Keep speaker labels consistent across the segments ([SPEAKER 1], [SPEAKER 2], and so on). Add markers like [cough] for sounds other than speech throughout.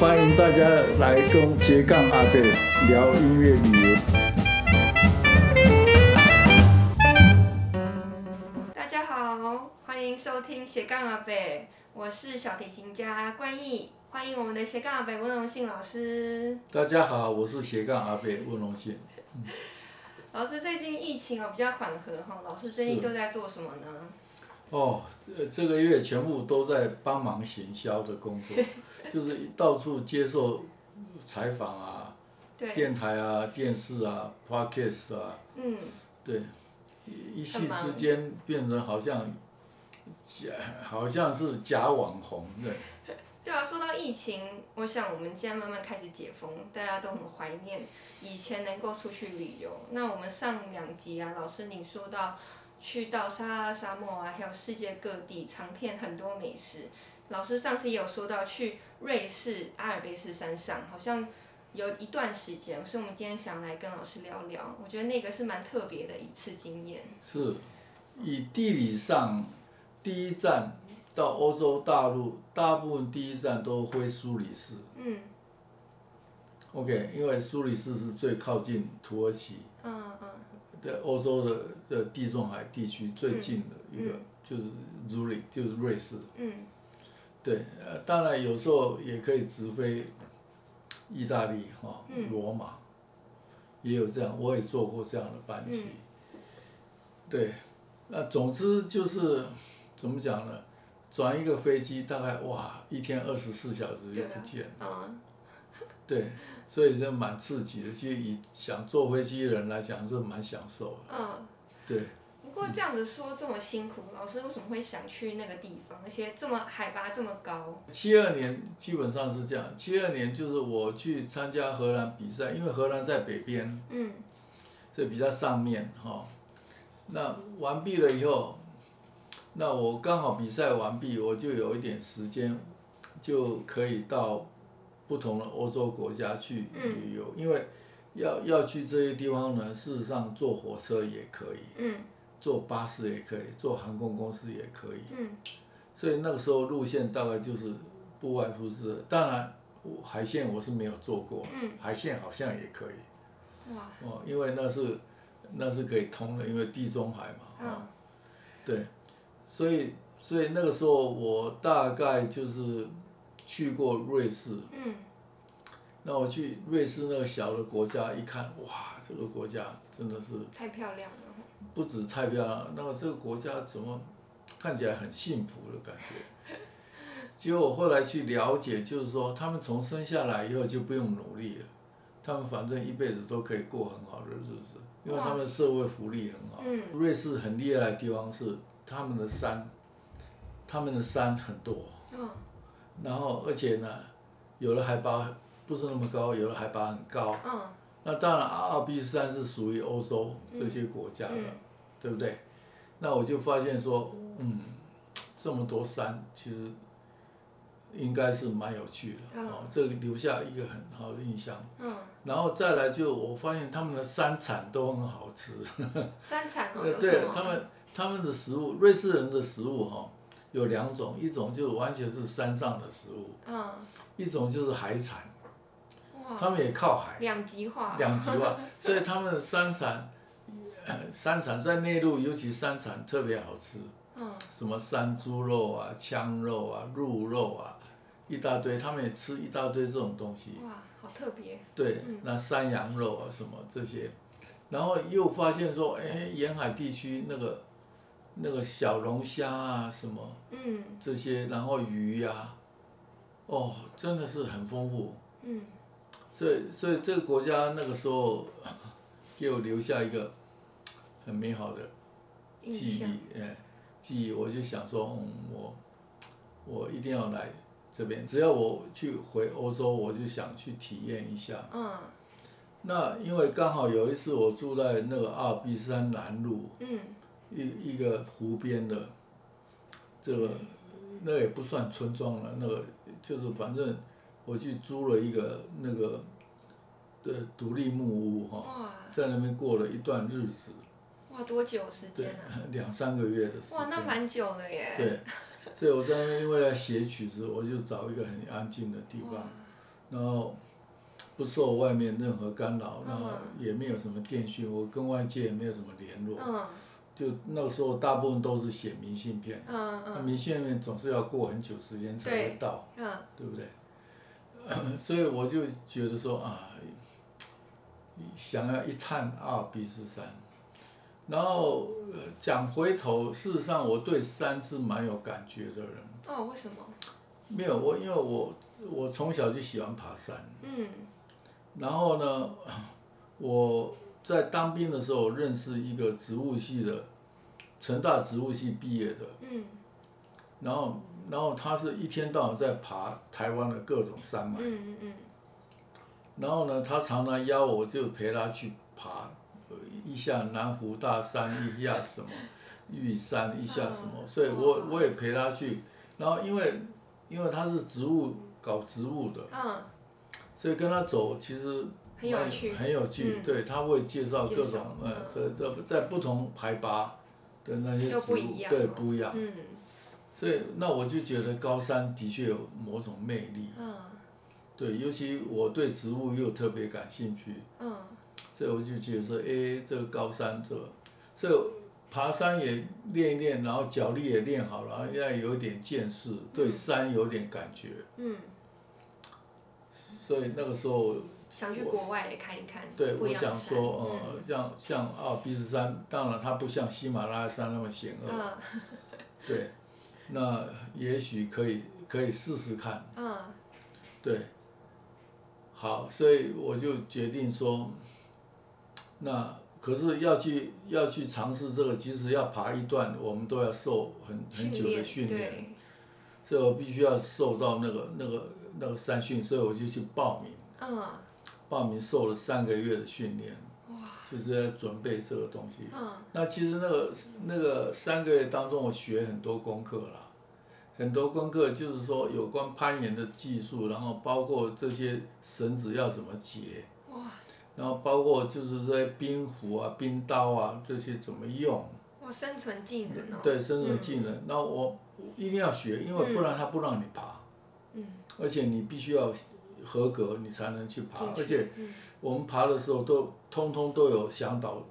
[SPEAKER 1] 欢迎大家来跟斜杠阿贝聊音乐旅游。
[SPEAKER 2] 大家好，欢迎收听斜杠阿贝，我是小提琴家关毅，欢迎我们的斜杠阿贝温荣信老师。
[SPEAKER 1] 大家好，我是斜杠阿贝温荣信。
[SPEAKER 2] 老师最近疫情哦比较缓和哈，老师最近都在做什么呢？
[SPEAKER 1] 哦，这这个月全部都在帮忙行销的工作，[laughs] 就是到处接受采访啊，
[SPEAKER 2] 对，
[SPEAKER 1] 电台啊、电视啊、podcast 啊，
[SPEAKER 2] 嗯，
[SPEAKER 1] 对，一一夕之间变成好像假，好像是假网红对。
[SPEAKER 2] 对啊，说到疫情，我想我们现在慢慢开始解封，大家都很怀念以前能够出去旅游。那我们上两集啊，老师你说到去到撒哈拉沙漠啊，还有世界各地尝遍很多美食。老师上次也有说到去瑞士阿尔卑斯山上，好像有一段时间，所以我们今天想来跟老师聊聊。我觉得那个是蛮特别的一次经验。
[SPEAKER 1] 是，以地理上第一站。到欧洲大陆，大部分第一站都会苏黎世。
[SPEAKER 2] 嗯。
[SPEAKER 1] OK，因为苏黎世是最靠近土耳其。
[SPEAKER 2] 嗯嗯。
[SPEAKER 1] 在欧洲的的地中海地区最近的一个就是 Zurich，就是瑞士。
[SPEAKER 2] 嗯。
[SPEAKER 1] 对，呃，当然有时候也可以直飞意大利哈，罗马，也有这样，我也坐过这样的班机。对，那总之就是怎么讲呢？转一个飞机大概哇，一天二十四小时就不见了。对，所以这蛮刺激的。其实以想坐飞机的人来讲，是蛮享受
[SPEAKER 2] 的。嗯。
[SPEAKER 1] 对。
[SPEAKER 2] 不过这样子说这么辛苦，老师为什么会想去那个地方？而且这么海拔这么高。
[SPEAKER 1] 七二年基本上是这样，七二年就是我去参加荷兰比赛，因为荷兰在北边。
[SPEAKER 2] 嗯。
[SPEAKER 1] 这比较上面哈，那完毕了以后。那我刚好比赛完毕，我就有一点时间，就可以到不同的欧洲国家去旅游，因为要要去这些地方呢，事实上坐火车也可以，坐巴士也可以，坐航空公司也可以，嗯所以那个时候路线大概就是不外乎是，当然海线我是没有坐过，海线好像也可以，哇哦，因为那是那是可以通的，因为地中海嘛，哦对。所以，所以那个时候我大概就是去过瑞士。
[SPEAKER 2] 嗯。
[SPEAKER 1] 那我去瑞士那个小的国家一看，哇，这个国家真的是。
[SPEAKER 2] 太漂亮了。
[SPEAKER 1] 不止太漂亮，那么这个国家怎么看起来很幸福的感觉？结果我后来去了解，就是说他们从生下来以后就不用努力了，他们反正一辈子都可以过很好的日子，因为他们社会福利很好。
[SPEAKER 2] 嗯。
[SPEAKER 1] 瑞士很厉害的地方是。他们的山，他们的山很多，然后而且呢，有的海拔不是那么高，有的海拔很高。那当然，阿尔卑斯山是属于欧洲这些国家的，对不对？那我就发现说，嗯，这么多山，其实应该是蛮有趣的，哦，这个留下一个很好的印象。嗯然后再来就我发现他们的山产都很好吃。[laughs]
[SPEAKER 2] 山产哦，
[SPEAKER 1] 对他们。他们的食物，瑞士人的食物哈，有两种，一种就完全是山上的食物，嗯一种就是海产，他们也靠海，
[SPEAKER 2] 两极化，
[SPEAKER 1] 两极化，[laughs] 所以他们的山产，山产在内陆尤其山产特别好吃，什么山猪肉啊、枪肉啊、鹿肉啊，一大堆，他们也吃一大堆这种东西，
[SPEAKER 2] 哇，好特别，
[SPEAKER 1] 对，那山羊肉啊什么这些，然后又发现说，哎，沿海地区那个。那个小龙虾啊，什么，这些，然后鱼呀，哦，真的是很丰富。
[SPEAKER 2] 嗯。
[SPEAKER 1] 所以，所以这个国家那个时候给我留下一个很美好的记忆，哎，记忆，我就想说，嗯，我我一定要来这边，只要我去回欧洲，我就想去体验一下。
[SPEAKER 2] 嗯。
[SPEAKER 1] 那因为刚好有一次我住在那个阿尔卑斯山南路。
[SPEAKER 2] 嗯。
[SPEAKER 1] 一一个湖边的，这个那也不算村庄了，那个就是反正我去租了一个那个的独立木屋哈，在那边过了一段日子。
[SPEAKER 2] 哇，多久时间啊？[laughs]
[SPEAKER 1] 两三个月的时间。
[SPEAKER 2] 哇，那蛮久的耶。
[SPEAKER 1] 对，所以我在那边因为要写曲子，我就找一个很安静的地方，然后不受外面任何干扰，
[SPEAKER 2] 嗯
[SPEAKER 1] 然后也没有什么电讯，我跟外界也没有什么联络，
[SPEAKER 2] 嗯
[SPEAKER 1] 就那个时候大部分都是写明信片，
[SPEAKER 2] 嗯
[SPEAKER 1] 那
[SPEAKER 2] 嗯
[SPEAKER 1] 明信片总是要过很久时间才会
[SPEAKER 2] 对
[SPEAKER 1] 到，
[SPEAKER 2] 嗯
[SPEAKER 1] 对不对？所以我就觉得说啊，想要一探阿尔卑斯山，然后呃讲回头，事实上我对山是蛮有感觉的人。
[SPEAKER 2] 哦，为什么？
[SPEAKER 1] 没有我，因为我我从小就喜欢爬山，
[SPEAKER 2] 嗯
[SPEAKER 1] 然后呢，我在当兵的时候认识一个植物系的，成大植物系毕业的，
[SPEAKER 2] 嗯
[SPEAKER 1] 然后然后他是一天到晚在爬台湾的各种山脉。
[SPEAKER 2] 嗯嗯嗯
[SPEAKER 1] 然后呢，他常常邀我，就陪他去爬，呃一下南湖大山，一下什么玉山，一下什么，
[SPEAKER 2] 嗯
[SPEAKER 1] 所以我我也陪他去。然后因为因为他是植物搞植物的，
[SPEAKER 2] 嗯，
[SPEAKER 1] 所以跟他走其实
[SPEAKER 2] 很有趣。
[SPEAKER 1] 很有趣。
[SPEAKER 2] 嗯
[SPEAKER 1] 对，他会介绍各种呃
[SPEAKER 2] 嗯，
[SPEAKER 1] 这这在不同海拔的那些植物对
[SPEAKER 2] 哦
[SPEAKER 1] 不一样。
[SPEAKER 2] 嗯
[SPEAKER 1] 所以那我就觉得高山的确有某种魅力。
[SPEAKER 2] 嗯
[SPEAKER 1] 对，尤其我对植物又特别感兴趣。
[SPEAKER 2] 嗯
[SPEAKER 1] 所以我就觉得说，哎，这个高山这个，所以爬山也练一练，然后脚力也练好了，要有一点见识，对山有点感觉。
[SPEAKER 2] 嗯，
[SPEAKER 1] 所以那个时候，
[SPEAKER 2] 想去国外也看一看
[SPEAKER 1] 对我想。说，呃，像像阿尔卑斯山，当然它不像喜马拉雅山那么险恶，
[SPEAKER 2] 嗯
[SPEAKER 1] 对，那也许可以可以试试看，
[SPEAKER 2] 嗯。
[SPEAKER 1] 对。好，所以我就决定说，那可是要去要去尝试这个，即使要爬一段，我们都要受很很久的训练，
[SPEAKER 2] 对，
[SPEAKER 1] 所以我必须要受到那个那个那个三训，所以我就去报名，
[SPEAKER 2] 嗯。
[SPEAKER 1] 报名受了三个月的训练，就是在准备这个东西。
[SPEAKER 2] 嗯
[SPEAKER 1] 那其实那个那个三个月当中，我学很多功课啦，很多功课就是说有关攀岩的技术，然后包括这些绳子要怎么结，
[SPEAKER 2] 哇
[SPEAKER 1] 然后包括就是这些冰斧啊、冰刀啊这些怎么用，
[SPEAKER 2] 哇，生存技能哦。
[SPEAKER 1] 对生存技能。然后我一定要学，因为不然他不让你爬，
[SPEAKER 2] 嗯，
[SPEAKER 1] 而且你必须要合格，你才能去爬。而且
[SPEAKER 2] 嗯。
[SPEAKER 1] 我们爬的时候都通通都有向导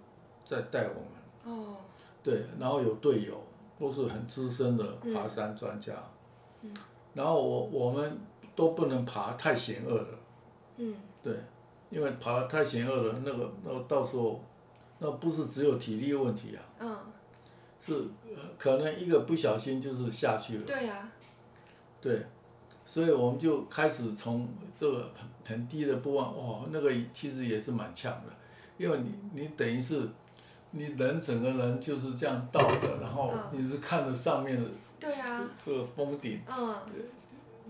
[SPEAKER 1] 在带我们。
[SPEAKER 2] 哦。
[SPEAKER 1] 对，然后有队友，都是很资深的爬山专家。嗯。然后我我们都不能爬太险恶的，
[SPEAKER 2] 嗯。
[SPEAKER 1] 对，因为爬太险恶了，那个那个到时候，那不是只有体力问题啊，
[SPEAKER 2] 嗯，
[SPEAKER 1] 是、呃可能一个不小心就是下去了。
[SPEAKER 2] 对呀，
[SPEAKER 1] 对，所以我们就开始从这个很很低的部分，哇，那个其实也是蛮呛的，因为你你等于是你人整个人就是这样倒的，然后你是看着上面的
[SPEAKER 2] 对呀，
[SPEAKER 1] 这个峰顶，
[SPEAKER 2] 嗯。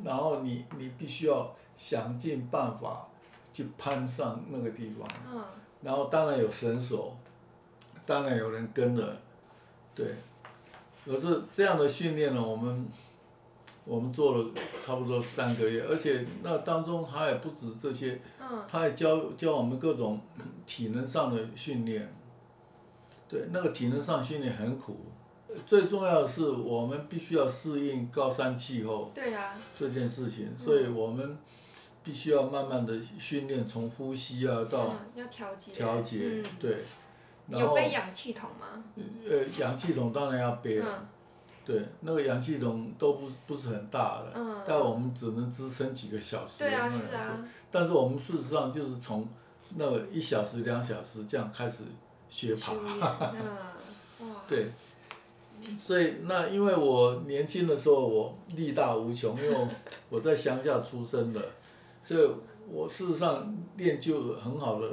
[SPEAKER 1] 然后你你必须要想尽办法去攀上那个地方，
[SPEAKER 2] 嗯。
[SPEAKER 1] 然后当然有绳索，当然有人跟着，对，可是这样的训练呢，我们我们做了差不多三个月，而且那当中他也不止这些，
[SPEAKER 2] 嗯。
[SPEAKER 1] 他还教教我们各种体能上的训练，对，那个体能上训练很苦，最重要的是我们必须要适应高山气候
[SPEAKER 2] 对呀，
[SPEAKER 1] 这件事情，所以我们必须要慢慢的训练，从呼吸啊到
[SPEAKER 2] 嗯要调节。
[SPEAKER 1] 调节，
[SPEAKER 2] 嗯。
[SPEAKER 1] 对，然
[SPEAKER 2] 有
[SPEAKER 1] 后
[SPEAKER 2] 背氧气筒吗？
[SPEAKER 1] 呃氧气筒当然要背了，
[SPEAKER 2] 嗯
[SPEAKER 1] 对，那个氧气筒都不不是很大的，
[SPEAKER 2] 嗯，
[SPEAKER 1] 但我们只能支撑几个小时。
[SPEAKER 2] 对啊
[SPEAKER 1] 那个
[SPEAKER 2] 是啊，
[SPEAKER 1] 但是我们事实上就是从那个一小时、两小时这样开始学爬 [laughs] 对。所以那因为我年轻的时候我力大无穷，因为我 [laughs] 我在乡下出生的，所以我事实上练就了很好的、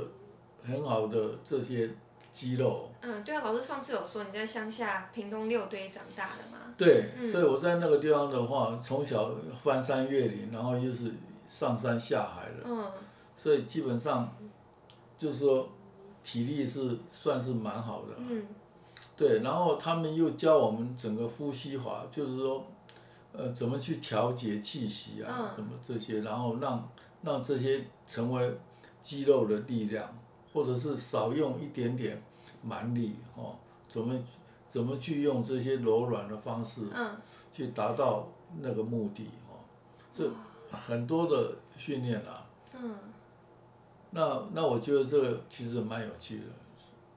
[SPEAKER 1] 很好的这些肌肉。
[SPEAKER 2] 嗯，对啊，老师上次有说你在乡下屏东六堆长大的嘛？
[SPEAKER 1] 对，
[SPEAKER 2] 嗯
[SPEAKER 1] 所以我在那个地方的话，从小翻山越岭，然后又是上山下海的，
[SPEAKER 2] 嗯
[SPEAKER 1] 所以基本上就是说体力是算是蛮好的。
[SPEAKER 2] 嗯
[SPEAKER 1] 对，然后他们又教我们整个呼吸法，就是说，呃，怎么去调节气息啊，
[SPEAKER 2] 嗯
[SPEAKER 1] 什么这些，然后让让这些成为肌肉的力量，或者是少用一点点蛮力哦，怎么怎么去用这些柔软的方式
[SPEAKER 2] 嗯
[SPEAKER 1] 去达到那个目的哦，这很多的训练啊。
[SPEAKER 2] 嗯，
[SPEAKER 1] 那那我觉得这个其实蛮有趣的，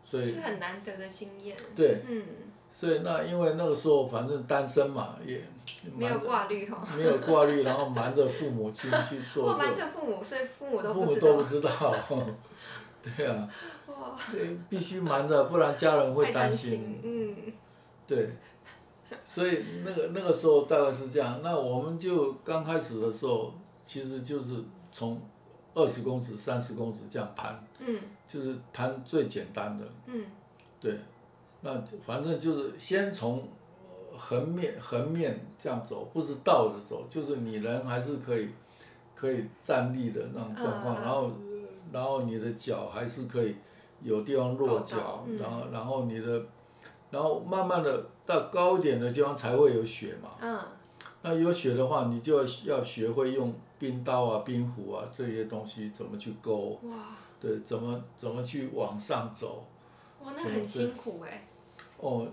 [SPEAKER 1] 所以
[SPEAKER 2] 是很难得的经验。
[SPEAKER 1] 对，
[SPEAKER 2] 嗯，
[SPEAKER 1] 所以那因为那个时候反正单身嘛，也
[SPEAKER 2] 没有挂虑哈。
[SPEAKER 1] 没有挂虑，然后瞒着父母亲去 [laughs] 做
[SPEAKER 2] 或，瞒，着父母，所以父母都
[SPEAKER 1] 父
[SPEAKER 2] 不知道。
[SPEAKER 1] 母都不知道 [laughs] [laughs] [laughs] 对啊，
[SPEAKER 2] 哇，
[SPEAKER 1] 对，必须瞒着，不然家人会
[SPEAKER 2] 担
[SPEAKER 1] 心。
[SPEAKER 2] 心。嗯，
[SPEAKER 1] 对，所以那个那个时候大概是这样。那我们就刚开始的时候，其实就是从二十公尺、三十公尺这样盘，
[SPEAKER 2] 嗯
[SPEAKER 1] 就是盘最简单的。
[SPEAKER 2] 嗯
[SPEAKER 1] 对，那反正就是先从呃横面横面这样走，不是倒着走，就是你人还是可以可以站立的那种状况，然后然后你的脚还是可以有地方落
[SPEAKER 2] 够
[SPEAKER 1] 脚，
[SPEAKER 2] 嗯
[SPEAKER 1] 然后然后你的然后慢慢的到高一点的地方才会有雪嘛。
[SPEAKER 2] 嗯
[SPEAKER 1] 那有雪的话，你就要要学会用冰刀啊、冰壶啊这些东西怎么去勾，
[SPEAKER 2] 哇
[SPEAKER 1] 对，怎么怎么去往上走。
[SPEAKER 2] 哇，那很辛苦哎。
[SPEAKER 1] 哦，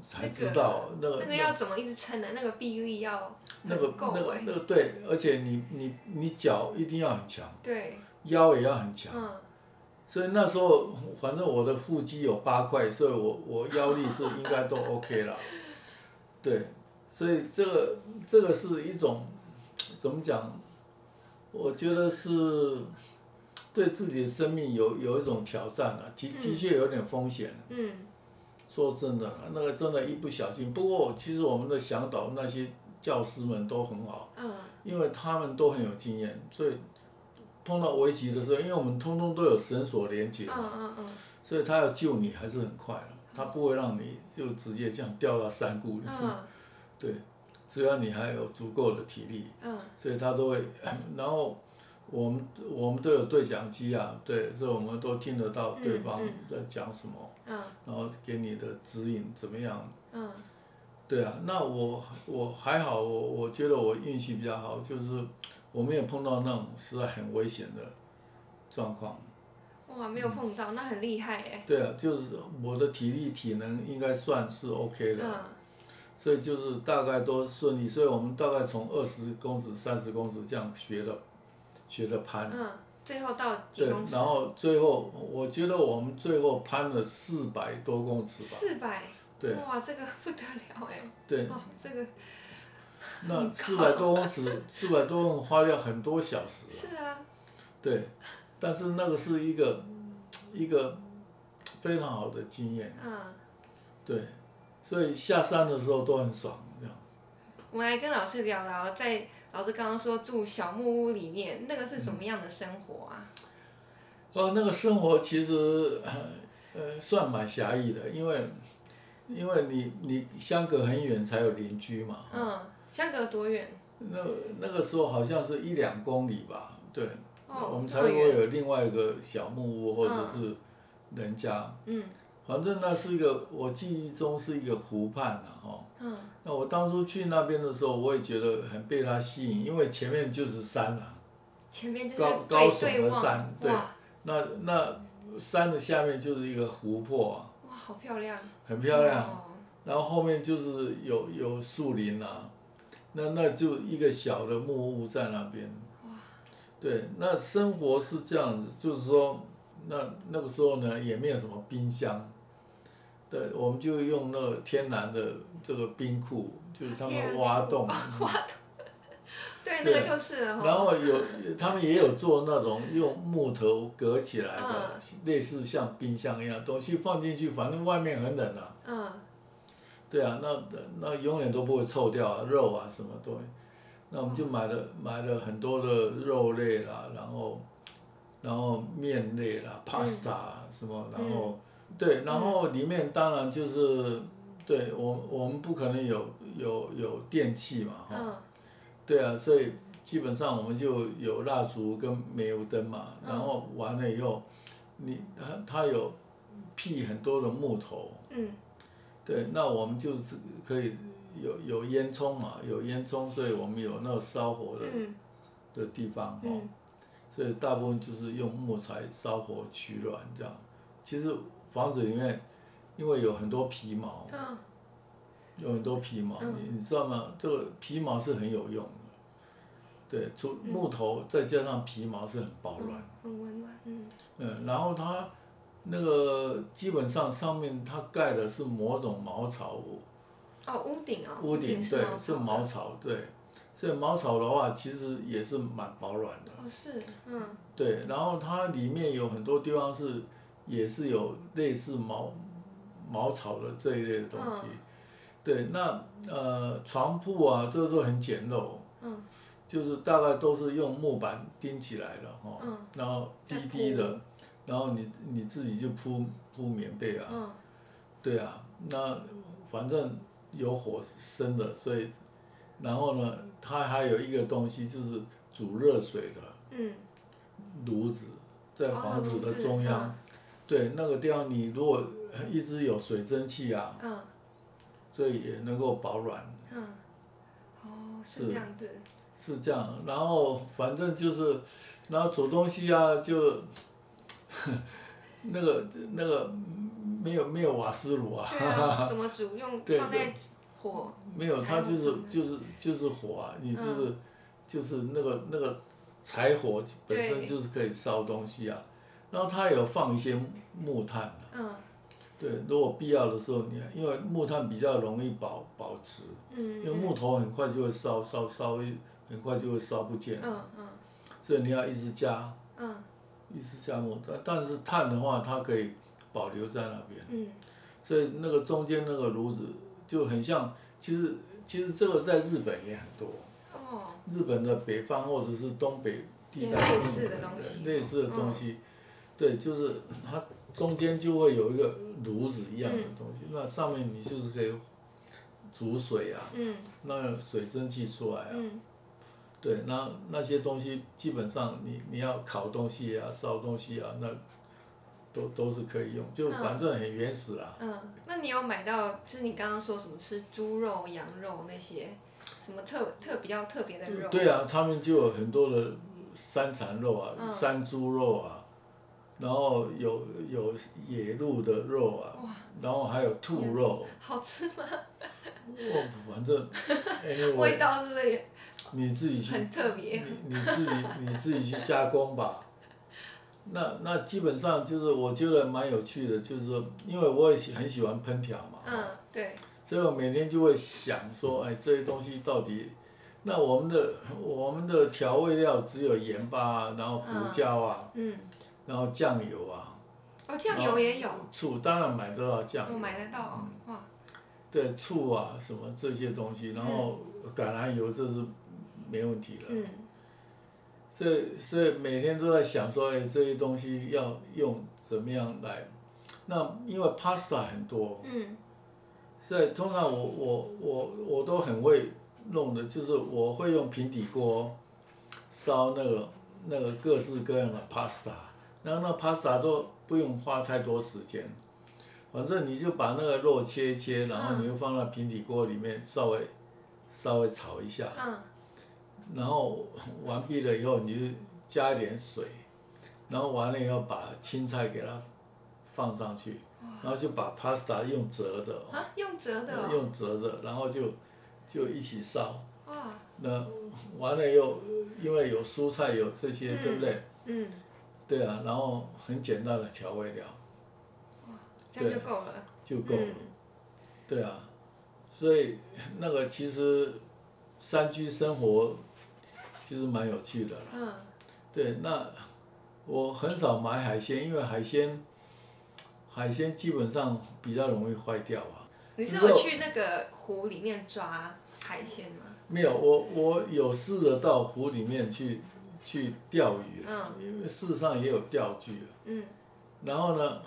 [SPEAKER 1] 才知道那个
[SPEAKER 2] 那个要怎么一直撑的？那个臂力要
[SPEAKER 1] 那个
[SPEAKER 2] 很够。
[SPEAKER 1] 那个对，而且你你你脚一定要很强，
[SPEAKER 2] 对，
[SPEAKER 1] 腰也要很强。
[SPEAKER 2] 嗯
[SPEAKER 1] 所以那时候反正我的腹肌有八块，所以我我腰力是应该都 OK 了。[laughs] 对，所以这个这个是一种怎么讲？我觉得是对自己的生命有有一种挑战啊，的的确有点风险。
[SPEAKER 2] 嗯
[SPEAKER 1] 说真的，那个真的，一不小心。不过，其实我们的向导那些教师们都很好，
[SPEAKER 2] 嗯
[SPEAKER 1] 因为他们都很有经验，所以碰到危急的时候，因为我们通通都有绳索连接，
[SPEAKER 2] 嗯嗯嗯。
[SPEAKER 1] 所以他要救你还是很快的，他不会让你就直接这样掉到山谷里。
[SPEAKER 2] 嗯。
[SPEAKER 1] 对，只要你还有足够的体力，
[SPEAKER 2] 嗯。
[SPEAKER 1] 所以他都会。[laughs] 然后我们我们都有对讲机啊，对，所以我们都听得到对方
[SPEAKER 2] 嗯。
[SPEAKER 1] 在讲什么，
[SPEAKER 2] 嗯。
[SPEAKER 1] 然后给你的指引怎么样。
[SPEAKER 2] 嗯。
[SPEAKER 1] 对啊，那我我还好，我我觉得我运气比较好，就是我没有碰到那种实在很危险的状况。
[SPEAKER 2] 哇，没有碰到，那很厉害哎。
[SPEAKER 1] 对啊，就是我的体力体能应该算是 OK 的，
[SPEAKER 2] 嗯
[SPEAKER 1] 所以就是大概都顺利，所以我们大概从二十公尺、三十公尺这样学的，学的攀。
[SPEAKER 2] 嗯，最后到几
[SPEAKER 1] 对
[SPEAKER 2] 公，尺？
[SPEAKER 1] 然后最后我觉得我们最后攀了四百多公尺吧。
[SPEAKER 2] 四百。
[SPEAKER 1] 对
[SPEAKER 2] 哇，这个不得了哎。
[SPEAKER 1] 对，
[SPEAKER 2] 哦，这个
[SPEAKER 1] 那四百多公尺，四百多公尺花掉很多小时。
[SPEAKER 2] 是啊。
[SPEAKER 1] 对，但是那个是一个一个非常好的经验，
[SPEAKER 2] 嗯，
[SPEAKER 1] 对，所以下山的时候都很爽，这样。
[SPEAKER 2] 我们来跟老师聊聊，在老师刚刚说住小木屋里面，那个是怎么样的生活啊？
[SPEAKER 1] 哦，那个生活其实呃呃算蛮狭义的，因为因为你你相隔很远才有邻居嘛，
[SPEAKER 2] 嗯，相隔多远？
[SPEAKER 1] 那那个时候好像是一两公里吧，对，
[SPEAKER 2] 哦，
[SPEAKER 1] 我们才会。有另外一个小木屋或者是人家，
[SPEAKER 2] 嗯。
[SPEAKER 1] 反正那是一个我记忆中是一个湖畔啊，哈、
[SPEAKER 2] 嗯。
[SPEAKER 1] 那我当初去那边的时候，我也觉得很被它吸引，因为前面就是山啊，
[SPEAKER 2] 前面就是
[SPEAKER 1] 高高
[SPEAKER 2] 对
[SPEAKER 1] 耸的山对那那山的下面就是一个湖泊啊，
[SPEAKER 2] 哇，好漂亮。
[SPEAKER 1] 很漂亮。
[SPEAKER 2] 哦。
[SPEAKER 1] 然后后面就是有有树林啊，那那就一个小的木屋在那边。对，那生活是这样子，就是说，那那个时候呢也没有什么冰箱，对，我们就用那个天然的这个冰库，就是他们
[SPEAKER 2] 天然的
[SPEAKER 1] 挖洞，
[SPEAKER 2] 对，那
[SPEAKER 1] 对
[SPEAKER 2] 个就是。
[SPEAKER 1] 然后有他们也有做那种用木头隔起来的，类似像冰箱一样东西放进去，反正外面很冷啊。
[SPEAKER 2] 嗯
[SPEAKER 1] 对啊，那那永远都不会臭掉啊，肉啊什么东西。那我们就买了买了很多的肉类啦，然后然后面类啦，pasta 啊什么，然后、对，然后里面当然就是对我我们不可能有有有电器嘛哈。
[SPEAKER 2] 嗯。
[SPEAKER 1] 对啊，所以基本上我们就有蜡烛跟煤油灯嘛，
[SPEAKER 2] 嗯。
[SPEAKER 1] 然后完了以后，你它它有辟很多的木头，
[SPEAKER 2] 嗯
[SPEAKER 1] 对，那我们就是可以有有烟囱嘛，有烟囱，所以我们有那个烧火的、
[SPEAKER 2] 嗯
[SPEAKER 1] 的地方哦，
[SPEAKER 2] 嗯
[SPEAKER 1] 所以大部分就是用木材烧火取暖这样。其实房子里面因为有很多皮毛，
[SPEAKER 2] 嗯
[SPEAKER 1] 有很多皮毛，
[SPEAKER 2] 嗯
[SPEAKER 1] 你你知道吗？这个皮毛是很有用的。对，除木头再加上皮毛是很保暖。
[SPEAKER 2] 很温暖，嗯。
[SPEAKER 1] 嗯，然后它那个基本上上面它盖的是某种茅草屋。
[SPEAKER 2] 哦，屋顶啊。
[SPEAKER 1] 屋顶对，是
[SPEAKER 2] 茅
[SPEAKER 1] 草对，所以茅草的话其实也是蛮保暖的。
[SPEAKER 2] 哦，是，嗯。
[SPEAKER 1] 对，然后它里面有很多地方是也是有类似茅茅草的这一类的东西。嗯。对，那呃床铺啊，这个都很简陋。嗯。就是大概都是用木板钉起来的哈，然后低低的，然后你你自己就铺铺棉被啊，对啊，那反正有火生的，所以，然后呢，它还有一个东西就是煮热水的，炉子在房子的中央，对那个地方你如果一直有水蒸气啊，所以也能够保暖。
[SPEAKER 2] 嗯，哦，是这样子。
[SPEAKER 1] 是这样，然后反正就是，然后煮东西啊，就，[laughs] 那个那个没有没有瓦斯炉啊。
[SPEAKER 2] 啊，[laughs] 怎么煮？用放在火。
[SPEAKER 1] 没有，它就是就是就是火啊，你就是就是那个那个柴火本身就是可以烧东西啊，然后它有放一些木炭。嗯。对，如果必要的时候，你因为木炭比较容易保保持，嗯因为木头很快就会烧烧烧一。很快就会烧不见，嗯嗯所以你要一直加，一直加木，但但是碳的话，它可以保留在那边，所以那个中间那个炉子就很像，其实其实这个在日本也很多，日本的北方或者是东北地带
[SPEAKER 2] 类似的东西，
[SPEAKER 1] 类似的东西，对，就是它中间就会有一个炉子一样的东西，那上面你就是可以煮水啊，那水蒸气出来啊。对，那那些东西基本上你你要烤东西啊、烧东西啊，那都都是可以用，就反正很原始啦。
[SPEAKER 2] 嗯，那你有买到？就是你刚刚说什么吃猪肉、羊肉那些，什么特特比较特别的肉？
[SPEAKER 1] 对啊，他们就有很多的山产肉啊、山猪肉啊，然后有有野鹿的肉啊，然后还有兔肉。
[SPEAKER 2] 好吃吗？[laughs]
[SPEAKER 1] 我反正，[laughs]
[SPEAKER 2] 味道是不是？
[SPEAKER 1] 你自己去，你你自己你自己去加工吧。那那基本上就是我觉得蛮有趣的，就是说，因为我也喜很喜欢烹调嘛。
[SPEAKER 2] 嗯，对。
[SPEAKER 1] 所以我每天就会想说，哎，这些东西到底，那我们的我们的调味料只有盐巴，然后胡椒啊，嗯，然后酱油啊。
[SPEAKER 2] 哦，酱油也有。
[SPEAKER 1] 醋当然买得到酱。
[SPEAKER 2] 我买得到哇。
[SPEAKER 1] 对，醋啊什么这些东西，然后橄榄油这是。没问题了。嗯。所以，所以每天都在想说，哎，这些东西要用怎么样来？那因为 pasta 很多。嗯。所以通常我我我我都很会弄的，就是我会用平底锅烧那个那个各式各样的 pasta，然后那 pasta 都不用花太多时间，反正你就把那个肉切一切，然后你就放到平底锅里面稍微稍微炒一下。嗯。然后完毕了以后，你就加一点水，然后完了以后把青菜给它放上去，然后就把 pasta 用折的。
[SPEAKER 2] 啊，用折的。
[SPEAKER 1] 用折的，然后就就一起烧。哇。那完了又因为有蔬菜有这些，对不对？嗯。对啊，然后很简单的调味料。
[SPEAKER 2] 哇，这样就够了。
[SPEAKER 1] 就够了。对啊，所以那个其实山居生活。其实蛮有趣的啦。嗯。对，那我很少买海鲜，因为海鲜，海鲜基本上比较容易坏掉啊。
[SPEAKER 2] 你是有去那个湖里面抓海鲜吗？
[SPEAKER 1] 没有，我我有试着到湖里面去去钓鱼。嗯。因为事实上也有钓具嗯。然后呢，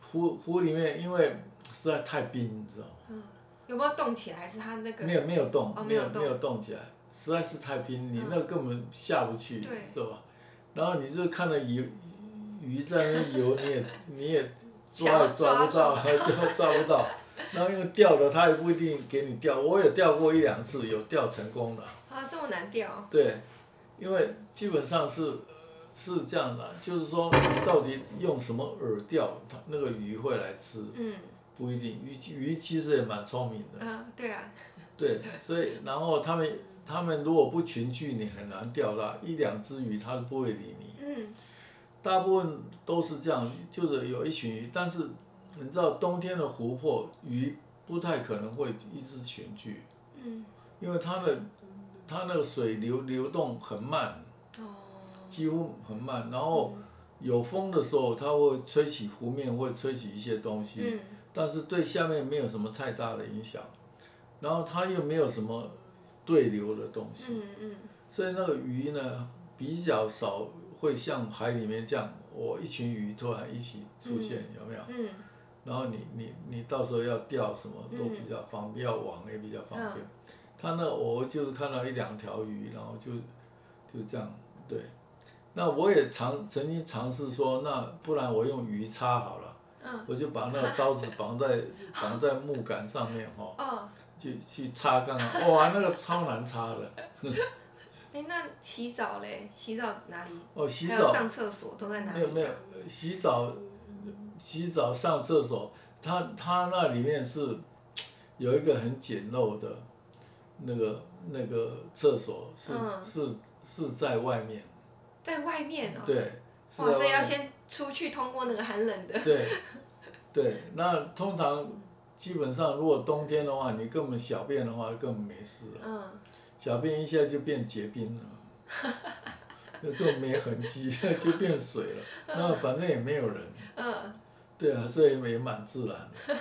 [SPEAKER 1] 湖湖里面因为实在太冰，你知道吗？
[SPEAKER 2] 嗯。有没有动起来？还是它那个？
[SPEAKER 1] 没有没有动，没有没有动起来。实在是太拼，你那根本下不去，是吧？然后你就看到鱼鱼在那游，你也你也抓也抓不到，[laughs] 抓抓不到。然后因为钓的，他也不一定给你钓。我有钓过一两次，有钓成功的。
[SPEAKER 2] 啊，这么难钓？
[SPEAKER 1] 对，因为基本上是是这样的，就是说你到底用什么饵钓，它那个鱼会来吃。嗯。不一定，鱼鱼其实也蛮聪明的。
[SPEAKER 2] 啊，对啊。
[SPEAKER 1] 对，所以然后他们他们如果不群聚，你很难钓到一两只鱼，它都不会理你。
[SPEAKER 2] 嗯。
[SPEAKER 1] 大部分都是这样，就是有一群鱼，但是你知道冬天的湖泊鱼不太可能会一直群聚，
[SPEAKER 2] 嗯。
[SPEAKER 1] 因为它的它那个水流流动很慢，
[SPEAKER 2] 哦。
[SPEAKER 1] 几乎很慢，然后有风的时候，它会吹起湖面，会吹起一些东西，
[SPEAKER 2] 嗯。
[SPEAKER 1] 但是对下面没有什么太大的影响，然后它又没有什么对流的东西，
[SPEAKER 2] 嗯嗯。
[SPEAKER 1] 所以那个鱼呢比较少会像海里面这样，我一群鱼突然一起出现，有没有？
[SPEAKER 2] 嗯。
[SPEAKER 1] 然后你你你到时候要钓什么都比较方便，要网也比较方便。他那我就是看到一两条鱼，然后就就这样对。那我也尝曾经尝试说，那不然我用鱼叉好了，
[SPEAKER 2] 嗯。
[SPEAKER 1] 我就把那个刀子绑在绑在木杆上面哈、
[SPEAKER 2] 哦，
[SPEAKER 1] 去去插看看，哇，那个超难擦的。[laughs]
[SPEAKER 2] 哎，那洗澡嘞？洗澡哪里？
[SPEAKER 1] 哦，洗澡
[SPEAKER 2] 上厕所都在哪里？
[SPEAKER 1] 没有没有，呃洗澡洗澡上厕所，它它那里面是有一个很简陋的那个那个厕所，是、
[SPEAKER 2] 嗯
[SPEAKER 1] 是是在外面，
[SPEAKER 2] 在外面哦。
[SPEAKER 1] 对，是
[SPEAKER 2] 哇，所以要先出去通过那个寒冷的。
[SPEAKER 1] 对对，那通常基本上如果冬天的话，你根本小便的话根本没事了，
[SPEAKER 2] 嗯。
[SPEAKER 1] 小便一下就变结冰了。[laughs] 就根本没痕迹，就变水了。那反正也没有人，
[SPEAKER 2] 嗯。
[SPEAKER 1] 对啊，所以也蛮自然。的。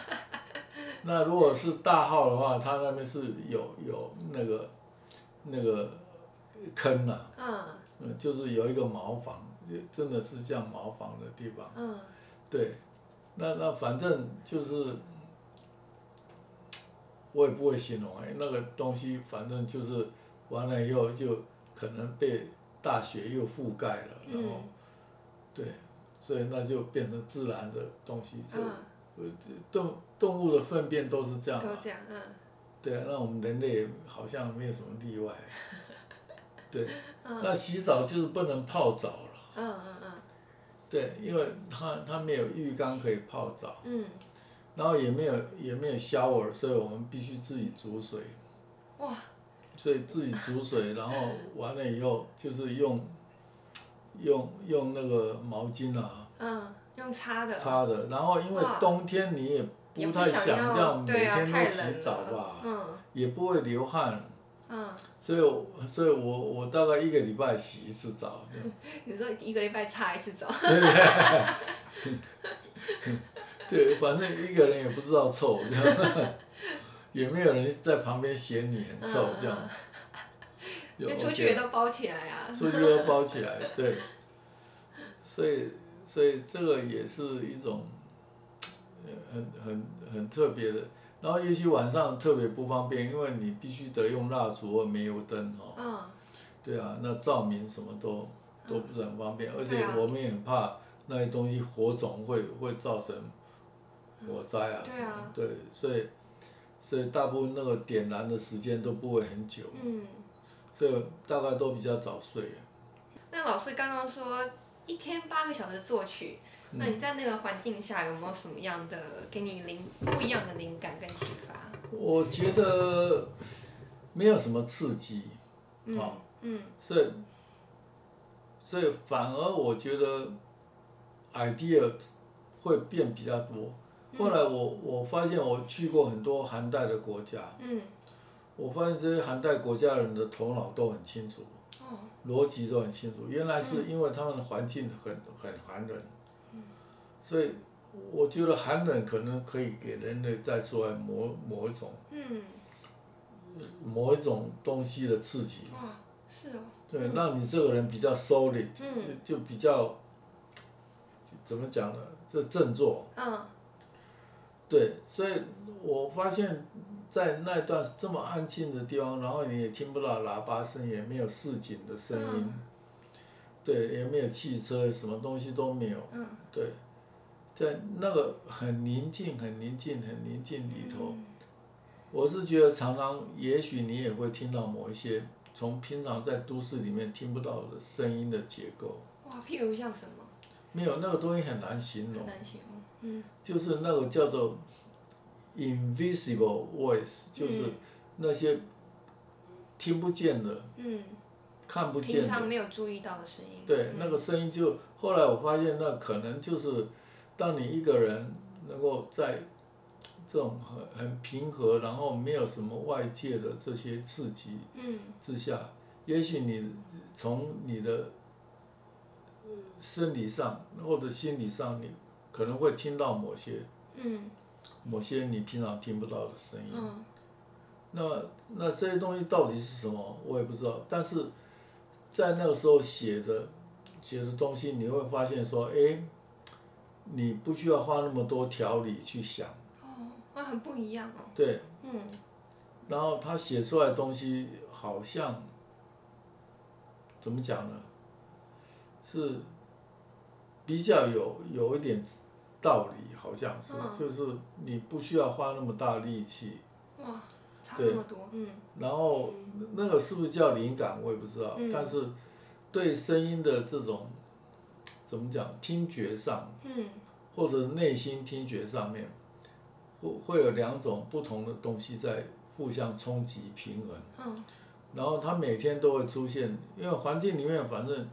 [SPEAKER 1] [laughs] 那如果是大号的话，它那边是有有那个那个坑呐、
[SPEAKER 2] 嗯
[SPEAKER 1] 嗯，就是有一个茅房，就真的是像茅房的地方。
[SPEAKER 2] 嗯。
[SPEAKER 1] 对，那那反正就是，我也不会形容哎，那个东西反正就是完了以后就可能被大雪又覆盖了，然后、
[SPEAKER 2] 嗯。
[SPEAKER 1] 对，所以那就变成自然的东西。这
[SPEAKER 2] 嗯，
[SPEAKER 1] 呃这动动物的粪便都是这样嘛，
[SPEAKER 2] 都这样，嗯。
[SPEAKER 1] 对啊，那我们人类好像没有什么例外。[laughs] 对，
[SPEAKER 2] 嗯。
[SPEAKER 1] 那洗澡就是不能泡澡了。
[SPEAKER 2] 嗯嗯嗯。
[SPEAKER 1] 对，因为它它没有浴缸可以泡澡，
[SPEAKER 2] 嗯，
[SPEAKER 1] 然后也没有也没有 shower，所以我们必须自己煮水。
[SPEAKER 2] 哇，
[SPEAKER 1] 所以自己煮水，然后完了以后就是用用用那个毛巾啊
[SPEAKER 2] 嗯，用擦的。
[SPEAKER 1] 擦的，然后因为冬天你也
[SPEAKER 2] 也不
[SPEAKER 1] 不太想
[SPEAKER 2] 要
[SPEAKER 1] 这样每天都洗澡。吧，
[SPEAKER 2] 嗯
[SPEAKER 1] 也不会流汗，
[SPEAKER 2] 嗯，
[SPEAKER 1] 所以我所以我我大概一个礼拜洗一次澡，[laughs]
[SPEAKER 2] 你说一个礼拜擦一次澡。[laughs] [laughs]
[SPEAKER 1] 对，[laughs] 反正一个人也不知道臭这样，也没有人在旁边嫌你很臭这样，
[SPEAKER 2] 因
[SPEAKER 1] 就
[SPEAKER 2] 为出去也都包起来啊。
[SPEAKER 1] 出去都包起来，对，所以所以这个也是一种呃很很很特别的，然后尤其晚上特别不方便，因为你必须得用蜡烛或煤油灯哦，
[SPEAKER 2] 嗯。
[SPEAKER 1] 对啊，那照明什么都都不是很方便，而且我们也很怕那些东西火种会会造成火灾啊什么
[SPEAKER 2] 对啊，
[SPEAKER 1] 对，所以所以大部分那个点燃的时间都不会很久，
[SPEAKER 2] 嗯，
[SPEAKER 1] 所以大概都比较早睡。
[SPEAKER 2] 那老师刚刚说一天八个小时作曲，
[SPEAKER 1] 嗯
[SPEAKER 2] 那你在那个环境下有没有什么样的给你灵不一样的灵感跟启发？
[SPEAKER 1] 我觉得没有什么刺激，
[SPEAKER 2] 嗯
[SPEAKER 1] 哦
[SPEAKER 2] 嗯
[SPEAKER 1] 所以所以反而我觉得 idea 会变比较多。后来我我发现我去过很多寒带的国家，
[SPEAKER 2] 嗯。
[SPEAKER 1] 我发现这些寒带国家人的头脑都很清楚，
[SPEAKER 2] 哦。
[SPEAKER 1] 逻辑都很清楚。原来是因为他们的环境很很寒冷，所以我觉得寒冷可能可以给人类带出来某某一种
[SPEAKER 2] 嗯。
[SPEAKER 1] 某一种东西的刺激。
[SPEAKER 2] 哇是哦。
[SPEAKER 1] 对，让你这个人比较 solid，、
[SPEAKER 2] 嗯。
[SPEAKER 1] 就比较怎么讲呢？这振作，
[SPEAKER 2] 嗯
[SPEAKER 1] 对，所以我发现，在那段这么安静的地方，然后你也听不到喇叭声，也没有市井的声音，
[SPEAKER 2] 嗯
[SPEAKER 1] 对，也没有汽车，什么东西都没有，
[SPEAKER 2] 嗯
[SPEAKER 1] 对，在那个很宁静、很宁静、很宁静里头，
[SPEAKER 2] 嗯
[SPEAKER 1] 我是觉得常常，也许你也会听到某一些从平常在都市里面听不到的声音的结构。
[SPEAKER 2] 哇譬如像什么
[SPEAKER 1] 没有那个东西很难形容
[SPEAKER 2] 很，难形容嗯。
[SPEAKER 1] 就是那个叫做 invisible voice，就是
[SPEAKER 2] 嗯
[SPEAKER 1] 那些听不见的、
[SPEAKER 2] 嗯，
[SPEAKER 1] 看不见的，
[SPEAKER 2] 平常没有注意到的声音。
[SPEAKER 1] 对，那个声音就后来我发现，那可能就是当你一个人能够在这种很很平和，然后没有什么外界的这些刺激
[SPEAKER 2] 嗯。
[SPEAKER 1] 之下，也许你从你的生理上或者心理上，你可能会听到某些
[SPEAKER 2] 嗯
[SPEAKER 1] 某些你平常听不到的声音。
[SPEAKER 2] 嗯
[SPEAKER 1] 那那这些东西到底是什么，我也不知道。但是在那个时候写的写的东西，你会发现说，哎，你不需要花那么多条理去想，
[SPEAKER 2] 哦，那很不一样哦。
[SPEAKER 1] 对。
[SPEAKER 2] 嗯
[SPEAKER 1] 然后他写出来的东西好像怎么讲呢？是比较有有一点道理，好像是，
[SPEAKER 2] 嗯
[SPEAKER 1] 就是你不需要花那么大力气。
[SPEAKER 2] 哇，差那么多。嗯
[SPEAKER 1] 然后那个是不是叫灵感，我也不知道。
[SPEAKER 2] 嗯
[SPEAKER 1] 但是对声音的这种怎么讲，听觉上
[SPEAKER 2] 嗯
[SPEAKER 1] 或者内心听觉上面，会会有两种不同的东西在互相冲击平衡。
[SPEAKER 2] 嗯
[SPEAKER 1] 然后它每天都会出现，因为环境里面反正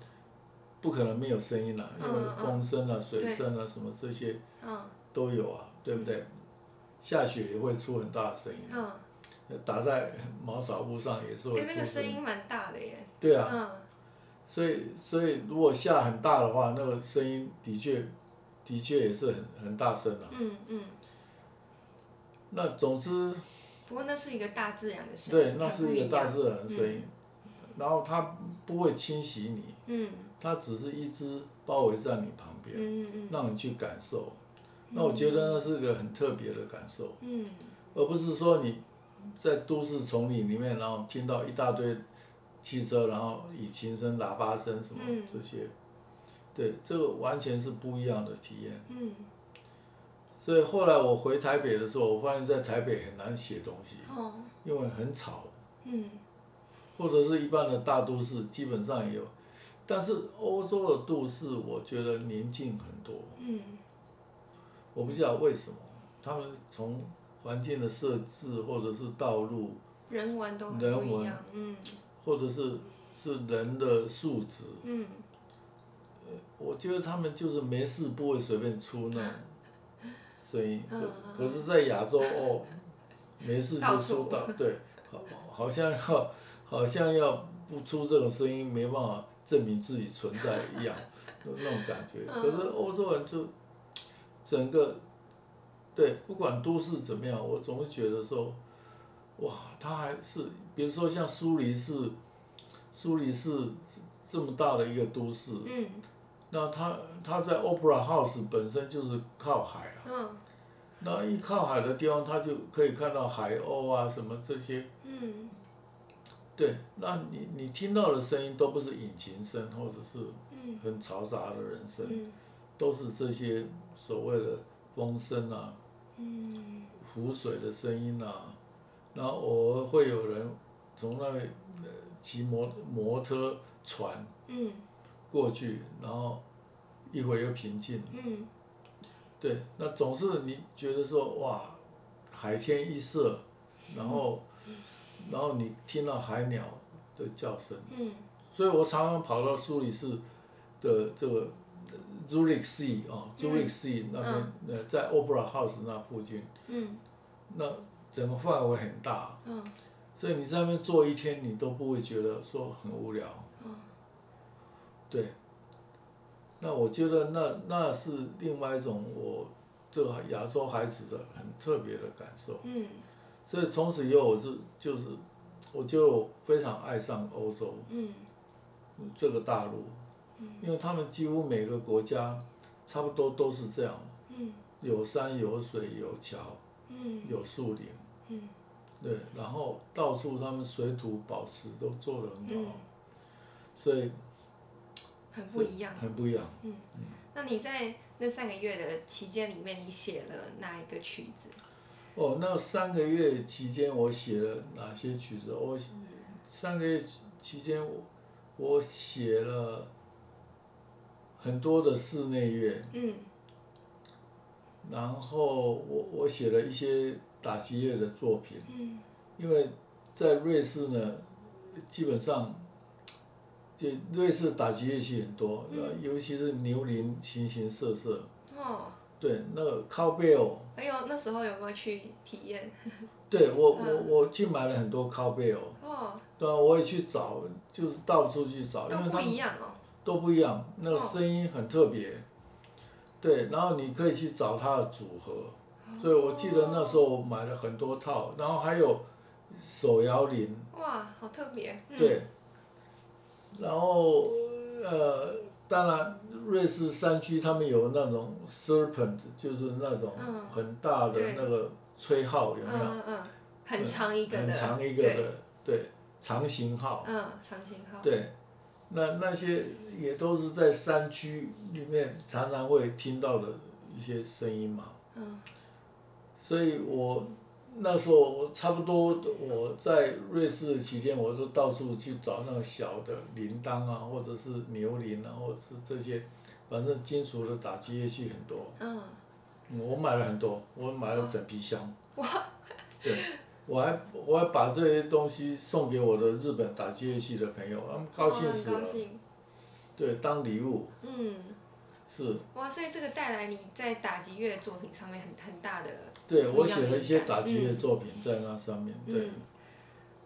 [SPEAKER 1] 不可能没有声音啦，因为风声啊、水声啊什么这些
[SPEAKER 2] 嗯
[SPEAKER 1] 都有啊，对不对？下雪也会出很大的声音，
[SPEAKER 2] 嗯，
[SPEAKER 1] 打在毛扫布上也是会
[SPEAKER 2] 哎，那个
[SPEAKER 1] 出声音。
[SPEAKER 2] 声音蛮大的耶。
[SPEAKER 1] 对啊，
[SPEAKER 2] 嗯
[SPEAKER 1] 所以所以如果下很大的话，那个声音的确的确也是很很大声啊。
[SPEAKER 2] 嗯嗯，
[SPEAKER 1] 那总之，
[SPEAKER 2] 不过那是一个大自然的声音。
[SPEAKER 1] 对，那是。
[SPEAKER 2] 一
[SPEAKER 1] 个大自然的声音，然后它不会侵袭你，
[SPEAKER 2] 嗯
[SPEAKER 1] 它只是一只包围在你旁边，
[SPEAKER 2] 嗯嗯
[SPEAKER 1] 让你去感受。那我觉得那是个很特别的感受，
[SPEAKER 2] 嗯。
[SPEAKER 1] 而不是说你在都市丛林里面，然后听到一大堆汽车，然后引擎声、喇叭声什么
[SPEAKER 2] 嗯。
[SPEAKER 1] 这些，对，这个完全是不一样的体验。
[SPEAKER 2] 嗯。
[SPEAKER 1] 所以后来我回台北的时候，我发现在台北很难写东西，
[SPEAKER 2] 哦。
[SPEAKER 1] 因为很吵，
[SPEAKER 2] 嗯。
[SPEAKER 1] 或者是一般的大都市基本上也有，但是欧洲的都市我觉得宁静很多，
[SPEAKER 2] 嗯。
[SPEAKER 1] 我不知道为什么，他们从环境的设置或者是道路，
[SPEAKER 2] 人文都很不一样。嗯。
[SPEAKER 1] 或者是是人的素质，
[SPEAKER 2] 嗯。
[SPEAKER 1] 我觉得他们就是没事不会随便出那种声音，可
[SPEAKER 2] 嗯
[SPEAKER 1] 可是，在亚洲哦，没事就
[SPEAKER 2] 到
[SPEAKER 1] 出到对，好好像要好像要不出这种声音，没办法证明自己存在一样，那种感觉。
[SPEAKER 2] 嗯
[SPEAKER 1] 可是欧洲人就整个对，不管都市怎么样，我总是觉得说，哇，他还是比如说像苏黎世，苏黎世这么大的一个都市，
[SPEAKER 2] 嗯
[SPEAKER 1] 那他他在 Opera House 本身就是靠海啊，
[SPEAKER 2] 嗯
[SPEAKER 1] 那一靠海的地方，他就可以看到海鸥啊什么这些。
[SPEAKER 2] 嗯
[SPEAKER 1] 对，那你你听到的声音都不是引擎声，或者是
[SPEAKER 2] 嗯
[SPEAKER 1] 很嘈杂的人声，
[SPEAKER 2] 嗯。
[SPEAKER 1] 都是这些所谓的风声啊、
[SPEAKER 2] 嗯。
[SPEAKER 1] 湖水的声音啊，然后偶尔会有人从那里呃骑摩摩托船
[SPEAKER 2] 嗯。
[SPEAKER 1] 过去，然后一会儿又平静。
[SPEAKER 2] 嗯。
[SPEAKER 1] 对，那总是你觉得说哇，海天一色，然后，然后你听到海鸟的叫声，
[SPEAKER 2] 嗯。
[SPEAKER 1] 所以我常常跑到苏黎世的这个 Zurich Sea 啊、z u r i c h Sea 那边，呃，在 Opera House 那附近，
[SPEAKER 2] 嗯。
[SPEAKER 1] 那整个范围很大，
[SPEAKER 2] 嗯。
[SPEAKER 1] 所以你在那边坐一天，你都不会觉得说很无聊。对。那我觉得那那是另外一种我这个亚洲孩子的很特别的感受，
[SPEAKER 2] 嗯
[SPEAKER 1] 所以从此以后我是就是，我觉得我非常爱上欧洲
[SPEAKER 2] 嗯
[SPEAKER 1] 这个大陆，因为他们几乎每个国家差不多都是这样，
[SPEAKER 2] 嗯
[SPEAKER 1] 有山有水有桥
[SPEAKER 2] 嗯
[SPEAKER 1] 有树林，
[SPEAKER 2] 嗯
[SPEAKER 1] 对，然后到处他们水土保持都做得很
[SPEAKER 2] 嗯
[SPEAKER 1] 好，所以
[SPEAKER 2] 很不一样。
[SPEAKER 1] 很不一样。
[SPEAKER 2] 嗯，嗯那你在那三个月的期间里面，你写了哪一个曲子？
[SPEAKER 1] 哦，那三个月期间我写了哪些曲子？我三个月期间我我写了很多的室内乐，
[SPEAKER 2] 嗯
[SPEAKER 1] 然后我我写了一些打击乐的作品，
[SPEAKER 2] 嗯
[SPEAKER 1] 因为在瑞士呢，基本上，就瑞士打击乐器很多，
[SPEAKER 2] 嗯
[SPEAKER 1] 呃尤其是牛铃，形形色色。
[SPEAKER 2] 哦，
[SPEAKER 1] 对，那个 cowbell，
[SPEAKER 2] 还有那时候有没有去体验？
[SPEAKER 1] 对我我我去买了很多 cowbell，
[SPEAKER 2] 哦，
[SPEAKER 1] 对啊，我也去找，就是到处去找，因
[SPEAKER 2] 都不
[SPEAKER 1] 为他们
[SPEAKER 2] 一样哦。
[SPEAKER 1] 都不一样，那个
[SPEAKER 2] 哦
[SPEAKER 1] 声音很特别。对，然后你可以去找它的组合，所以我记得那时候我买了很多套，然后还有手摇铃，
[SPEAKER 2] 哇，好特别。嗯、
[SPEAKER 1] 对，然后呃，当然瑞士山区他们有那种 serpent，就是那种
[SPEAKER 2] 嗯
[SPEAKER 1] 很大的那个吹号，有没有？
[SPEAKER 2] 嗯嗯，很长一个的。
[SPEAKER 1] 很长一个。的，对，长型号，
[SPEAKER 2] 嗯，长形号。
[SPEAKER 1] 对，那那些也都是在山区里面常常会听到的一些声音嘛。
[SPEAKER 2] 嗯。
[SPEAKER 1] 所以我那时候我差不多我在瑞士期间，我就到处去找那个小的铃铛啊，或者是牛铃啊，或者是这些，反正金属的打击乐器很多。我买了很多，我买了整皮箱。哇！对，我还我还把这些东西送给我的日本打击乐器的朋友，他们高兴死了。对，当礼物
[SPEAKER 2] 嗯。
[SPEAKER 1] 是。
[SPEAKER 2] 哇，所以这个带来你在打击乐作品上面很很大的。
[SPEAKER 1] 对，我写了一些打击乐
[SPEAKER 2] 嗯
[SPEAKER 1] 作品在那上面，对。
[SPEAKER 2] 嗯。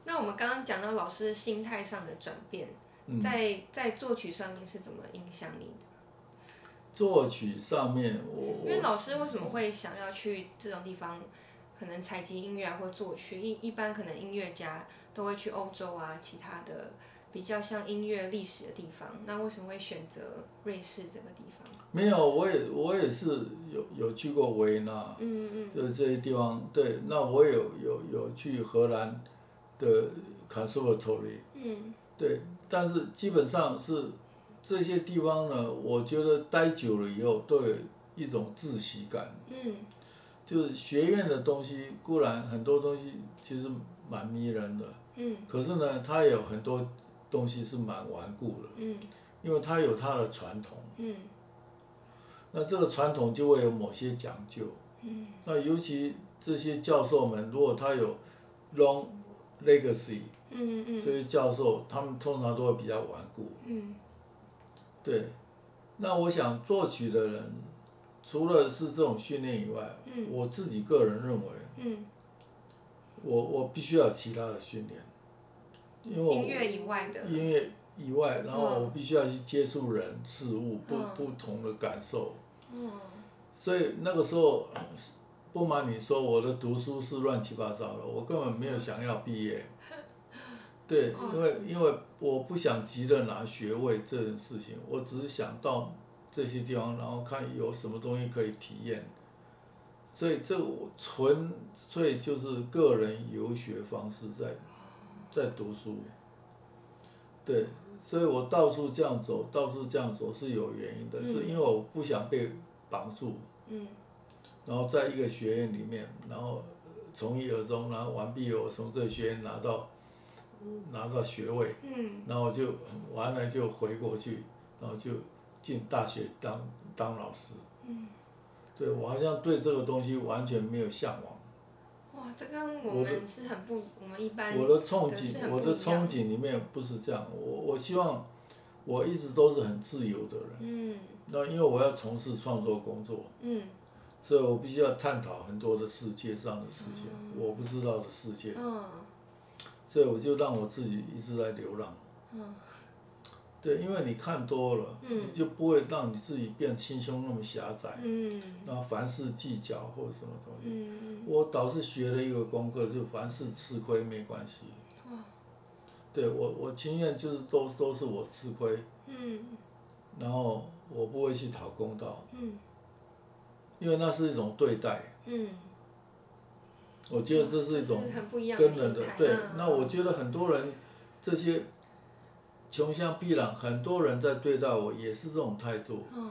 [SPEAKER 2] 那我们刚刚讲到老师心态上的转变，
[SPEAKER 1] 嗯
[SPEAKER 2] 在在作曲上面是怎么影响你的？
[SPEAKER 1] 作曲上面，我
[SPEAKER 2] 因为老师为什么会想要去这种地方，可能采集音乐啊或作曲？一一般可能音乐家都会去欧洲啊，其他的比较像音乐历史的地方。那为什么会选择瑞士这个地方？
[SPEAKER 1] 没有，我也我也是有有去过维也纳，
[SPEAKER 2] 嗯嗯
[SPEAKER 1] 就是这些地方。对，那我有有有去荷兰的 conservatory，
[SPEAKER 2] 嗯
[SPEAKER 1] 对，但是基本上是这些地方呢，我觉得待久了以后都有一种窒息感。
[SPEAKER 2] 嗯
[SPEAKER 1] 就是学院的东西，固然很多东西其实蛮迷人的，
[SPEAKER 2] 嗯
[SPEAKER 1] 可是呢，它有很多东西是蛮顽固的，
[SPEAKER 2] 嗯
[SPEAKER 1] 因为它有它的传统。
[SPEAKER 2] 嗯
[SPEAKER 1] 那这个传统就会有某些讲究。
[SPEAKER 2] 嗯
[SPEAKER 1] 那尤其这些教授们，如果他有 long legacy，
[SPEAKER 2] 嗯嗯
[SPEAKER 1] 这些教授他们通常都会比较顽固。
[SPEAKER 2] 嗯
[SPEAKER 1] 对，那我想作曲的人，除了是这种训练以外，
[SPEAKER 2] 嗯
[SPEAKER 1] 我自己个人认为，
[SPEAKER 2] 嗯，
[SPEAKER 1] 我我必须要其他的训练，因为我
[SPEAKER 2] 音乐以外的。
[SPEAKER 1] 音乐以外，然后
[SPEAKER 2] 嗯
[SPEAKER 1] 我必须要去接触人事物不
[SPEAKER 2] 嗯
[SPEAKER 1] 不同的感受，
[SPEAKER 2] 哦
[SPEAKER 1] 所以那个时候，不瞒你说，我的读书是乱七八糟的，我根本没有想要毕业。对，因为因为我不想急着拿学位这件事情，我只是想到这些地方，然后看有什么东西可以体验。所以这我纯粹就是个人游学方式在在读书。对，所以我到处这样走，到处这样走是有原因的，
[SPEAKER 2] 嗯
[SPEAKER 1] 是因为我不想被绑住，
[SPEAKER 2] 嗯
[SPEAKER 1] 然后在一个学院里面，然后从一而终，然后完毕以后从这个学院拿到拿到学位，
[SPEAKER 2] 嗯
[SPEAKER 1] 然后就完了就回国去，然后就进大学当当老师。
[SPEAKER 2] 嗯
[SPEAKER 1] 对我好像对这个东西完全没有向往。
[SPEAKER 2] 哇，这跟我们是很不，我们一般
[SPEAKER 1] 我的憧憬，我的憧憬里面不是这样，我我希望我一直都是很自由的人。
[SPEAKER 2] 嗯。
[SPEAKER 1] 那因为我要从事创作工作，
[SPEAKER 2] 嗯。
[SPEAKER 1] 所以我必须要探讨很多的世界上的事情，我不知道的世界，
[SPEAKER 2] 嗯。
[SPEAKER 1] 所以我就让我自己一直在流浪。
[SPEAKER 2] 嗯
[SPEAKER 1] 对，因为你看多了，
[SPEAKER 2] 嗯
[SPEAKER 1] 你就不会让你自己变心胸那么狭窄，
[SPEAKER 2] 嗯
[SPEAKER 1] 然后凡事计较或者什么东西。
[SPEAKER 2] 嗯
[SPEAKER 1] 我倒是学了一个功课，就凡事吃亏没关系。对我，我情愿就是都都是我吃亏，
[SPEAKER 2] 嗯
[SPEAKER 1] 然后我不会去讨公道，
[SPEAKER 2] 嗯
[SPEAKER 1] 因为那是一种对待。
[SPEAKER 2] 嗯，
[SPEAKER 1] 我觉得这是一种根。本的对
[SPEAKER 2] 嗯。
[SPEAKER 1] 那我觉得很多人这些穷乡僻壤，很多人在对待我也是这种态度。
[SPEAKER 2] 嗯。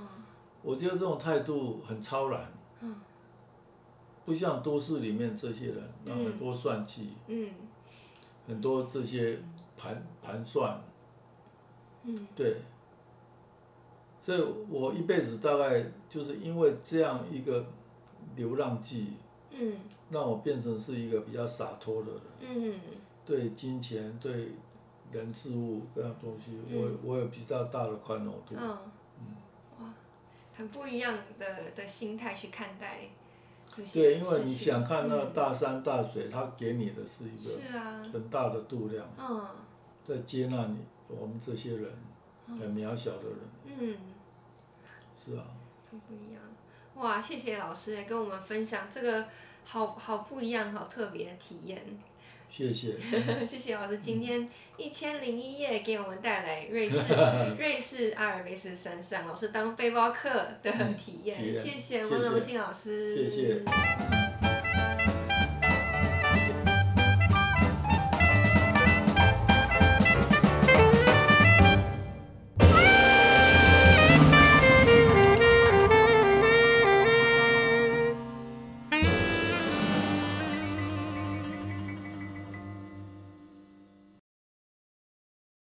[SPEAKER 1] 我觉得这种态度很超然，
[SPEAKER 2] 嗯。
[SPEAKER 1] 不像都市里面这些人，那
[SPEAKER 2] 嗯
[SPEAKER 1] 很多算计，
[SPEAKER 2] 嗯。
[SPEAKER 1] 很多这些盘盘算，
[SPEAKER 2] 嗯。
[SPEAKER 1] 对。所以我一辈子大概就是因为这样一个流浪记，
[SPEAKER 2] 嗯。
[SPEAKER 1] 让我变成是一个比较洒脱的人，
[SPEAKER 2] 嗯。
[SPEAKER 1] 对金钱、对人事物各样东西，我我有比较大的宽容度。
[SPEAKER 2] 嗯，哇，很不一样的的心态去看待
[SPEAKER 1] 对，因为你想看那大山大水，它给你的是一个很大的度量，
[SPEAKER 2] 嗯
[SPEAKER 1] 在接纳你我们这些人很渺小的人，
[SPEAKER 2] 嗯。
[SPEAKER 1] 是啊。
[SPEAKER 2] 很不一样，哇！谢谢老师也跟我们分享这个好好不一样、好特别的体验。
[SPEAKER 1] 谢谢。[laughs]
[SPEAKER 2] 谢谢老师今天一千零一夜给我们带来瑞士 [laughs] 瑞士阿尔卑斯山上老师当背包客的体验，
[SPEAKER 1] 体验
[SPEAKER 2] 谢谢
[SPEAKER 1] 谢谢
[SPEAKER 2] 温柔信老师。
[SPEAKER 1] 谢谢。